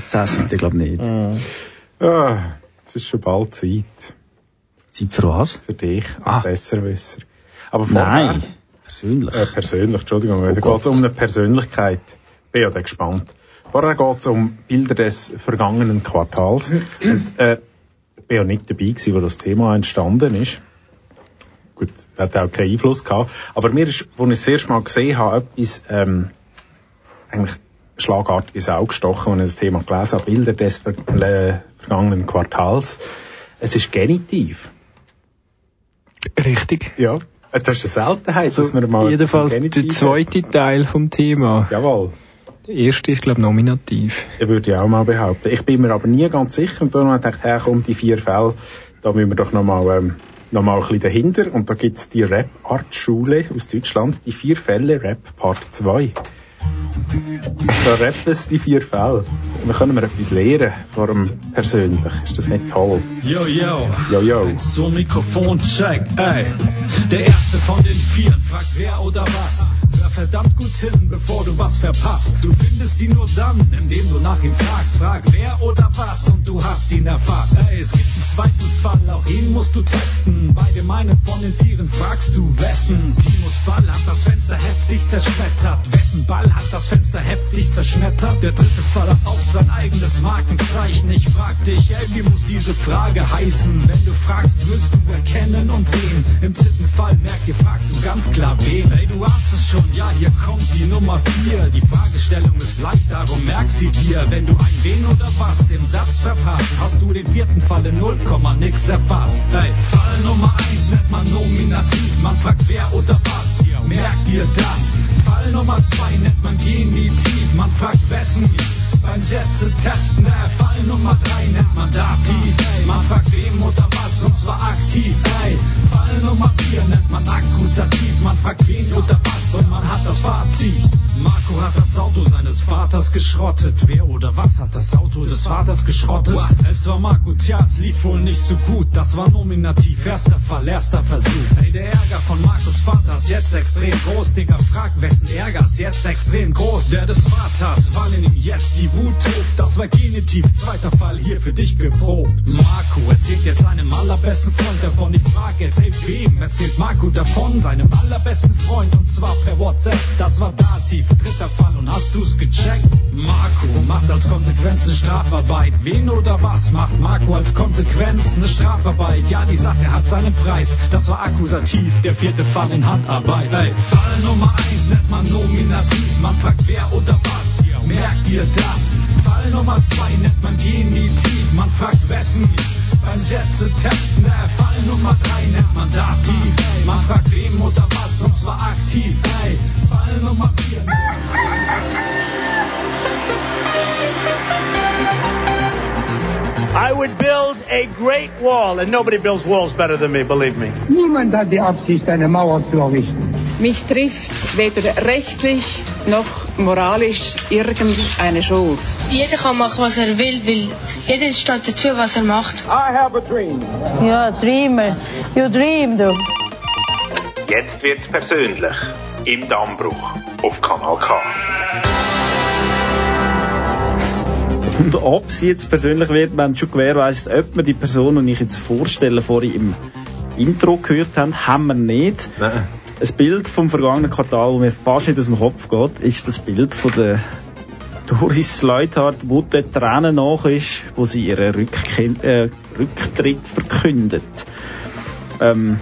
10 Seiten, glaube ich nicht. Ah, es ist schon bald Zeit Zeit für was? für dich als Ah. Besserwisser. Aber vorher, Nein. Persönlich. Äh, persönlich, Entschuldigung, da Gott. geht es um eine Persönlichkeit. Bin ja da gespannt. Vorher geht es um Bilder des vergangenen Quartals. Und, äh, ich bin ja nicht dabei gewesen, wo das Thema entstanden ist. Gut, hat auch keinen Einfluss gehabt. Aber mir ist, als ich das erste Mal gesehen habe, etwas, ähm, eigentlich schlagartig ins Auge gestochen, als ich das Thema gelesen habe. Bilder des ver äh, vergangenen Quartals. Es ist Genitiv. Richtig. Ja. Das ist eine Seltenheit, dass wir mal Jedenfalls der zweite Teil vom Thema. Jawohl. Erste ist, glaube ich, Nominativ. Das würde ich auch mal behaupten. Ich bin mir aber nie ganz sicher und darum habe ich gedacht, hey, komm, die vier Fälle, da müssen wir doch nochmal ähm, noch ein bisschen dahinter. Und da gibt es die Rap-Art-Schule aus Deutschland, die vier Fälle Rap Part 2. Da rappt es die vier Fälle. Dann können wir etwas lernen vor dem persönlich. Ist das nicht toll? Yo, yo. Yo, yo. So Mikrofon check, ey. Der erste von den Vieren fragt wer oder was. Hör verdammt gut hin, bevor du was verpasst. Du findest ihn nur dann, indem du nach ihm fragst. Frag wer oder was und du hast ihn erfasst. Ey, es gibt einen zweiten Fall, auch ihn musst du testen. Bei dem einen von den Vieren fragst du wessen. Timus Ball hat das Fenster heftig zerschmettert. Wessen Ball hat das Fenster heftig zerschmettert? Der dritte hat auch sein eigenes Markenzeichen. Ich frag dich, ey, wie muss diese Frage heißen? Wenn du fragst, wirst du erkennen und sehen. Im dritten Fall merk dir, fragst du ganz klar wen. Ey, du hast es schon, ja, hier kommt die Nummer vier. Die Fragestellung ist leicht, darum merk sie dir. Wenn du ein wen oder was im Satz verpasst, hast du den vierten Fall in 0, nix erfasst. Ey, Fall Nummer eins nennt man Nominativ. Man fragt wer oder was. Merk dir das. Fall Nummer zwei nennt man Genitiv. Man fragt wessen. Beim Sätze testen, äh, Fall Nummer drei nennt man Dativ. Man fragt wem oder was und zwar aktiv. Ey, Fall Nummer vier nennt man Akkusativ. Man fragt wen oder was und man hat das Fazit. Marco hat das Auto seines Vaters geschrottet. Wer oder was hat das Auto des Vaters geschrottet? Es war Marco, tja, es lief wohl nicht so gut. Das war nominativ, erster Fall, erster Versuch. Ey, der Ärger von Marcos Vater ist jetzt extrem groß. Digga, frag, wessen Ärger ist jetzt extrem groß? Der des Vaters, weil in ihm jetzt die Wut tobt. Das war Genitiv, zweiter Fall hier für dich geprobt. Marco erzählt jetzt seinem allerbesten Freund davon. Ich frag, erzählt wem? Erzählt Marco davon, seinem allerbesten Freund. Und zwar per WhatsApp, das war Dativ, dritter Fall. Und hast du's gecheckt? Marco macht als Konsequenz eine Strafarbeit. Wen oder was macht Marco als Konsequenz eine Strafarbeit? Ja, die Sache hat seinen Preis. Das war Akkusativ, der vierte Fall in Handarbeit. Ey, Fall Nummer eins nennt man Nominativ. Man fragt wer oder was. Merkt ihr das? Fall Nummer zwei nennt man Genitiv. Man fragt wessen. Beim Sätze testen, äh, Fall Nummer drei nennt man Dativ. Man fragt wem oder was und zwar aktiv. Ey, Fall Nummer vier. I would build a great wall, and nobody builds walls better than me, believe me. Niemand hat die Absicht, eine Mauer zu errichten. Mich trifft weder rechtlich noch moralisch irgendeine Schuld. Jeder kann machen, was er will, weil jeder steht dazu, was er macht. I have a dream. Ja, Dreamer. You dream, du. Jetzt wird's persönlich. Im Dammbruch. Auf Kanal K. Und ob sie jetzt persönlich wird, wir haben schon gewährleistet, ob wir die Person, die ich jetzt vorstelle, vorhin im Intro gehört haben, haben wir nicht. Nein. Ein Bild vom vergangenen Quartal, das mir fast nicht aus dem Kopf geht, ist das Bild von der Doris Leuthard, wo der Tränen nach ist, wo sie ihren Rückken äh, Rücktritt verkündet. Ähm,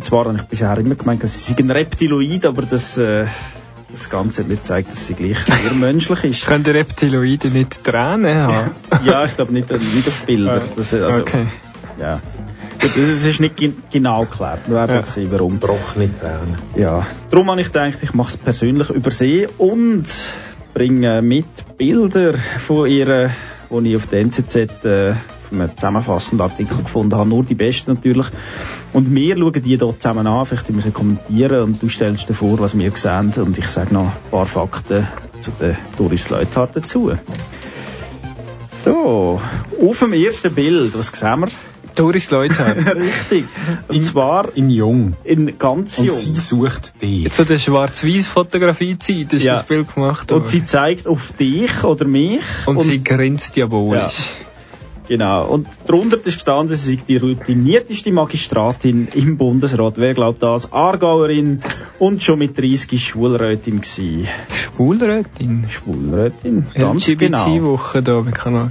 zwar habe ich bisher immer gemeint, dass sie ein Reptiloid, aber das, äh, das Ganze hat mir gezeigt, dass sie gleich sehr menschlich ist. Können die Reptiloide nicht Tränen haben? ja, ich glaube nicht, nicht auf Bilder. Das, äh, also, okay. Ja. Gut, das ist nicht gen- genau geklärt. Wir werden Ja. sehen, warum. Trockene Tränen. Ja. Darum habe ich gedacht, ich mache es persönlich übersehen und bringe mit Bilder von ihr, die ich auf der NZZ äh, auf einem zusammenfassenden Artikel gefunden habe. Nur die besten natürlich. Und wir schauen die hier zusammen an. Vielleicht müssen wir sie kommentieren und du stellst dir vor, was wir sehen. Und ich sage noch ein paar Fakten zu der Doris Leuthard dazu. So, auf dem ersten Bild, was sehen wir? Doris Leuthard. Richtig. Und zwar In Jung. in ganz Und jung. sie sucht dich. Jetzt hat eine Schwarz-Weiß-Fotografie-Zeit, ist Ja. das Bild gemacht Und worden. sie zeigt auf dich oder mich. Und, sie grinst diabolisch. Genau. Und darunter ist gestanden, sie sei die routinierteste Magistratin im Bundesrat. Wer glaubt das? Aargauerin und schon mit 30 Schulrätin gsi. Schwulrätin. Schwulrätin, ganz genau. LGBT-Woche da bei Kanal.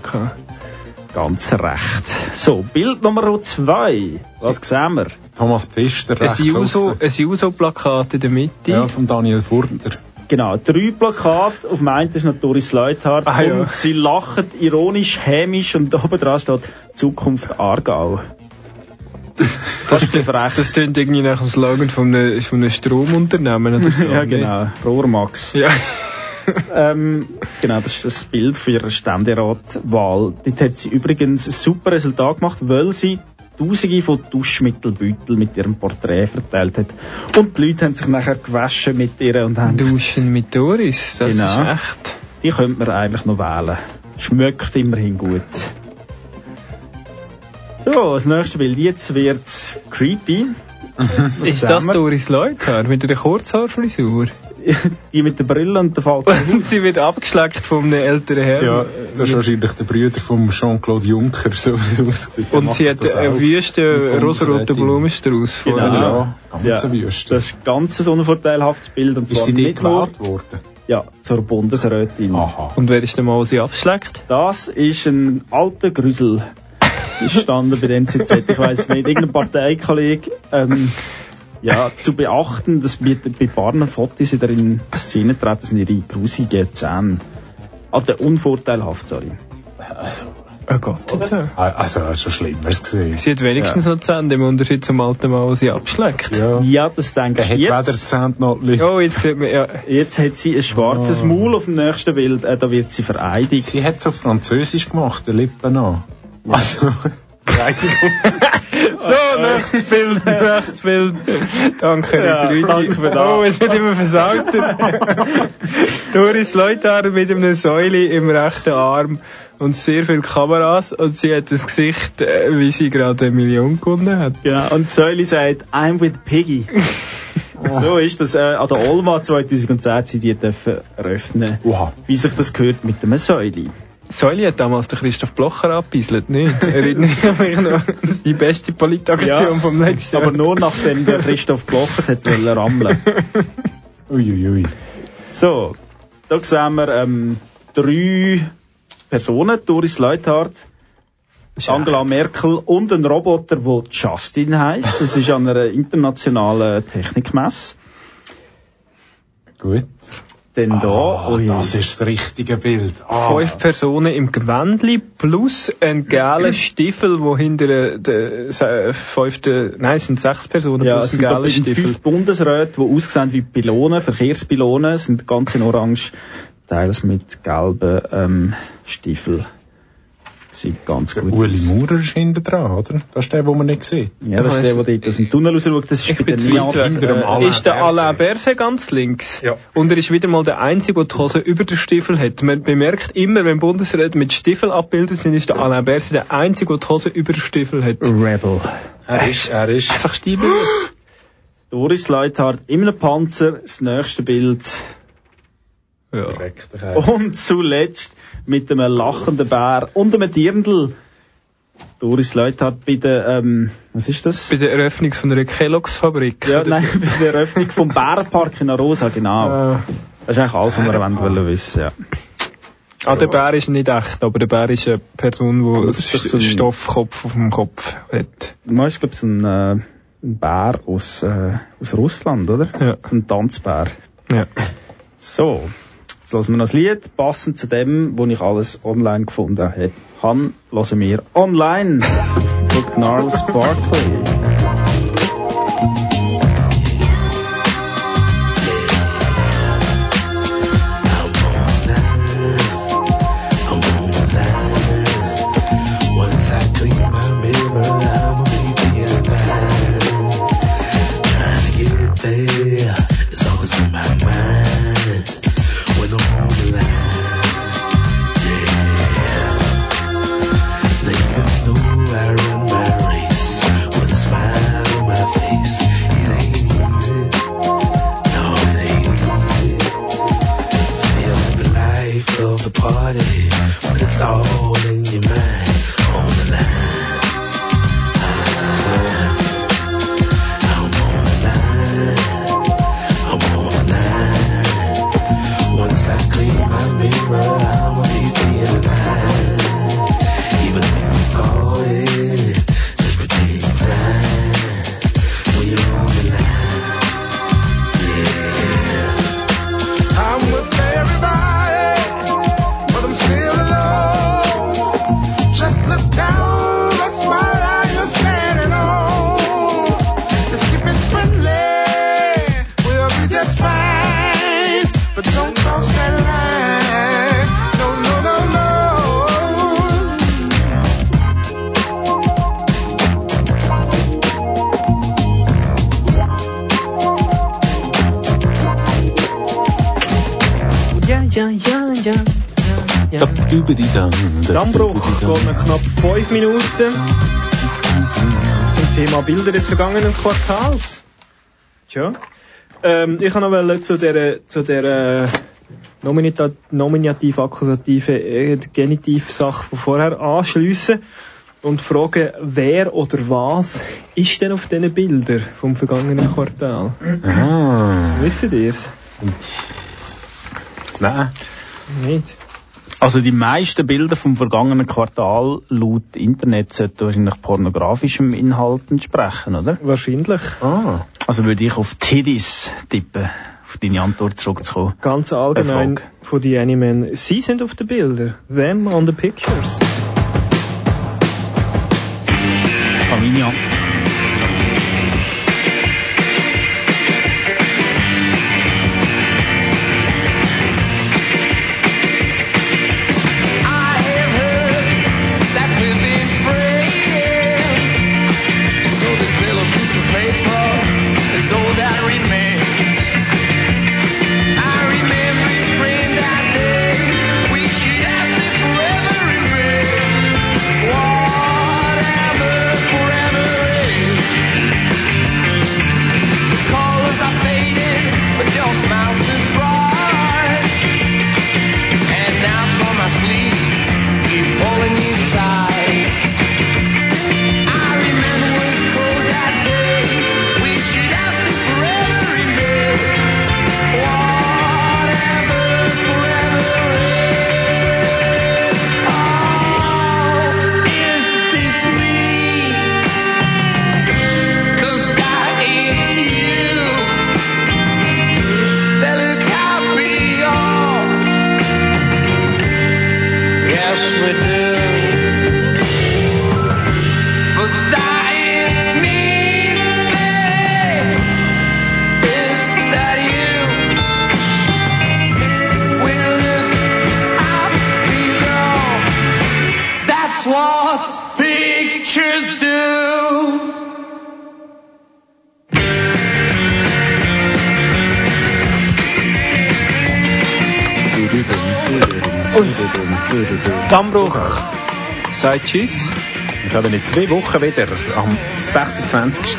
Ganz recht. So, Bild Nummer zwei. Was sehen wir? Thomas Pfister, rechts ein Juso-Plakat in der Mitte. Ja, von Daniel Furter. Genau, drei Plakate. Auf dem einen ist noch Doris Leuthard. Ah, ja. Und sie lachen ironisch, hämisch und oben dran steht Zukunft Aargau. Das ist frech. Das klingt irgendwie nach dem Slogan von einem, von einem Stromunternehmen oder so. ja, genau. Rohrmax. Ja. Ähm, genau, das ist das Bild für ihre Ständeratwahl. Dort hat sie übrigens ein super Resultat gemacht, weil sie Tausende von Duschmittelbeutel mit ihrem Porträt verteilt hat. Und die Leute haben sich nachher gewaschen mit ihr und haben... Duschen mit Doris, das Genau. ist echt. Die könnte man eigentlich noch wählen. Schmeckt immerhin gut. So, das nächste Bild. Jetzt wird's creepy. Ist das? Doris Leuthard mit der Kurzhaarfrisur? Die mit der Brille und der Falten. Und sie wird abgeschleckt von einem älteren Herrn. Ja, das ist wahrscheinlich der Brüder von Jean-Claude Juncker. So wie es aussieht. Der Und sie hat einen wüsten Mit rosaroten Bundesrätin. Blumenstrauß vor. Genau. Ja, ganz Ja. wüst. Das ist ein ganz unvorteilhaftes Bild. Und Ist zwar sie dort nicht nur gewählt worden? ja, zur Bundesrätin. Aha. Und wer ist der Mal, sie abschleckt? Das ist ein alter Grüsel. Ist gestanden bei der NZZ. Ich weiß es nicht. Irgendein Parteikollege. Ähm, ja, zu beachten, dass bei, bei paar Fotos in Szene treten, sind ihre grusigen Zähne. Also unvorteilhaft, sorry. Also, Oh Gott. So. also schon schlimmeres gesehen. Sie hat wenigstens noch Zähne, im Unterschied zum alten Mann, der sie abschleckt. Ja. Ja, das denke Der ich hat weder jetzt. Zehntnotli. Oh, jetzt sieht man, ja. Jetzt hat sie ein schwarzes Oh. Maul auf dem nächsten Bild. Äh, da wird sie vereidigt. Sie hat es auf Französisch gemacht, der Lippen an. Also, Vereidigung. So, nächstes Bild, nächstes Bild. Danke, Ja, danke für das. Oh, es wird immer versagter. Doris Leuthard mit einem Säule im rechten Arm und sehr viele Kameras und sie hat das Gesicht, äh, wie sie gerade eine Million gewonnen hat. Genau. Und Säuli sagt, I'm with Piggy. So ist das. Äh, an der Olma 2010 hat sie die dürfen eröffnen. Wie sich das gehört mit dem Säuli. Säule hat damals den Christoph Blocher abbeiselt, nicht? Erinnere ich mich noch. Das ist die beste Politaktion Ja, vom letzten Jahr. Aber nur nachdem der Christoph Blocher es wollen rammeln. Uiuiui. So, da sehen wir ähm, drei Personen. Doris Leuthard, Angela Merkel und ein Roboter, der Justin heißt. Das ist an einer internationalen Technikmesse. Gut. Denn da, Ah, ui. das ist das richtige Bild. Ah. Fünf Personen im Gewändli plus ein geiler Stiefel, wo hinter der, der se- fünften, nein, es sind sechs Personen Ja, plus ein etwa Stiefel. fünf Bundesräte, die aussehen wie Pylonen, Verkehrspylonen, sind ganz in orange, teils mit gelben ähm, Stiefeln. Sieht ganz Der gut Uli. Maurer ist hinten dran, oder? Das ist der, den man nicht sieht. Ja, das ist der, der dort aus dem Tunnel rausschaut. Das ist bei hinter dem äh, ist der. Alain Berset ganz links. Ja. Und er ist wieder mal der Einzige, der die Hose über den Stiefel hat. Man bemerkt immer, wenn Bundesräte mit Stiefel abgebildet sind, ist der Alain Berset der Einzige, der die Hose über den Stiefel hat. Rebel. Er ist, er ist. Einfach stilbewusst. Doris Leuthard in einem Panzer, das nächste Bild. Ja. Und zuletzt mit einem lachenden Bär und einem Dirndl. Doris Leuthard bei der, ähm, was ist das? Bei der Eröffnung von einer Kelloggs-Fabrik. Ja, nein, bei der Eröffnung vom Bärenpark in Arosa, genau. Ah. Das ist eigentlich alles, was wir wollen wissen, ja. Ah, der Bär ist nicht echt, aber der Bär ist eine Person, die so einen ein- Stoffkopf auf dem Kopf hat. Man ist, glaube ich, so ein, äh, ein Bär aus, äh, aus Russland, oder? Ja. So ein Tanzbär. Ja. So, jetzt lassen wir noch das Lied, passend zu dem, wo ich alles online gefunden habe. Han, hören wir online. Von Gnarls Barkley. saw. Dammbruch geht noch knapp fünf Minuten zum Thema Bilder des vergangenen Quartals. Tja. Ähm, ich kann noch zu der, zu der äh, Nominita nominativ-akkusative äh, Genitiv-Sache von vorher anschliessen und fragen, wer oder was ist denn auf diesen Bildern vom vergangenen Quartal? Ah. Wisst ihr's? Nein. Nicht? Also die meisten Bilder vom vergangenen Quartal laut Internet sollten wahrscheinlich pornografischem Inhalt entsprechen, oder? Wahrscheinlich. Ah. Also würde ich auf Tiddies tippen, auf deine Antwort zurückzukommen. Ganz allgemein von den Animen. Sie sind auf den Bildern. Them on the pictures. Familie. that Dammbruch. Sagt Tschüss. Ich habe in zwei Wochen wieder, am 26.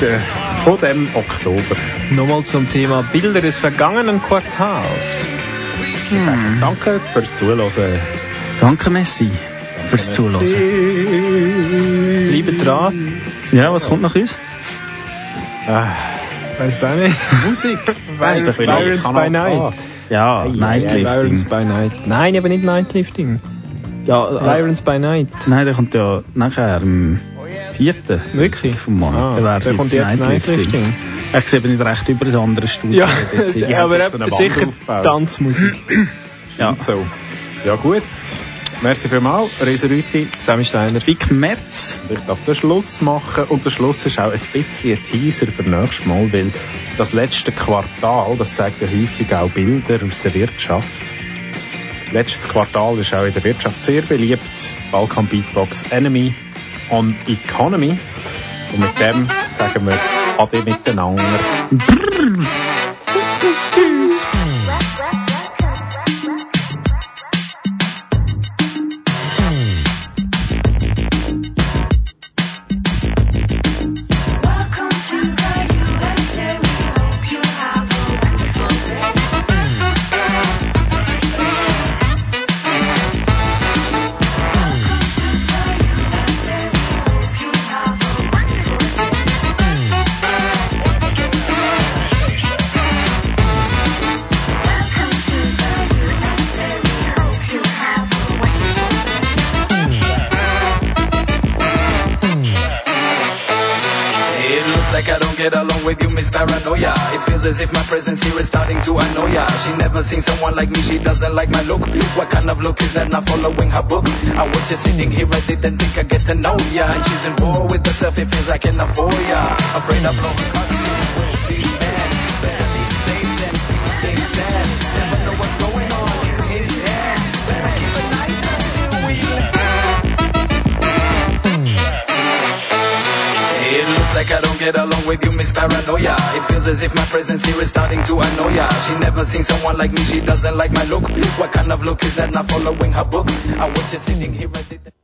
von dem Oktober. Nochmal zum Thema Bilder des vergangenen Quartals. Ich sage danke fürs Zuhören. Danke, Messi, fürs Zuhören. Bleibt dran. Ja, was kommt nach uns? Ah, Weiß auch nicht. Musik. Pirates Ist doch by Night. Ja, Nightlifting. Violence by Night. Nein, eben nicht Nightlifting. Ja, äh, Violence by Night. Nein, der kommt ja nachher am vierten. Wirklich? Vom Mann. Ah, der kommt jetzt Nightlifting. Ich sehe nicht recht über das andere Studio. Ja, ich aber so sicher aufbauen. Tanzmusik. Ja. So. Ja gut. Merci vielmals, Reserüti. Sammy Steiner. Big Merz. Und ich darf den Schluss machen. Und der Schluss ist auch ein bisschen ein Teaser für nächstes Mal, weil das letzte Quartal, das zeigt ja häufig auch Bilder aus der Wirtschaft. Letztes Quartal ist auch in der Wirtschaft sehr beliebt. Balkan Beatbox Enemy on Economy. Und mit dem sagen wir Ade miteinander. It As if my presence here is starting to annoy ya. She never seen someone like me, she doesn't like my look. What kind of look is that not following her book? I watch you sitting here, I didn't think I get to know ya. And she's in war with herself, it feels like an ya. Afraid of blowing her sad. Never know what's going It looks like I don't get along with you, Miss Paranoia. It feels as if my presence here is starting to annoy ya. She never seen someone like me, she doesn't like my look. What kind of look is that not following her book? I watch you sitting here, I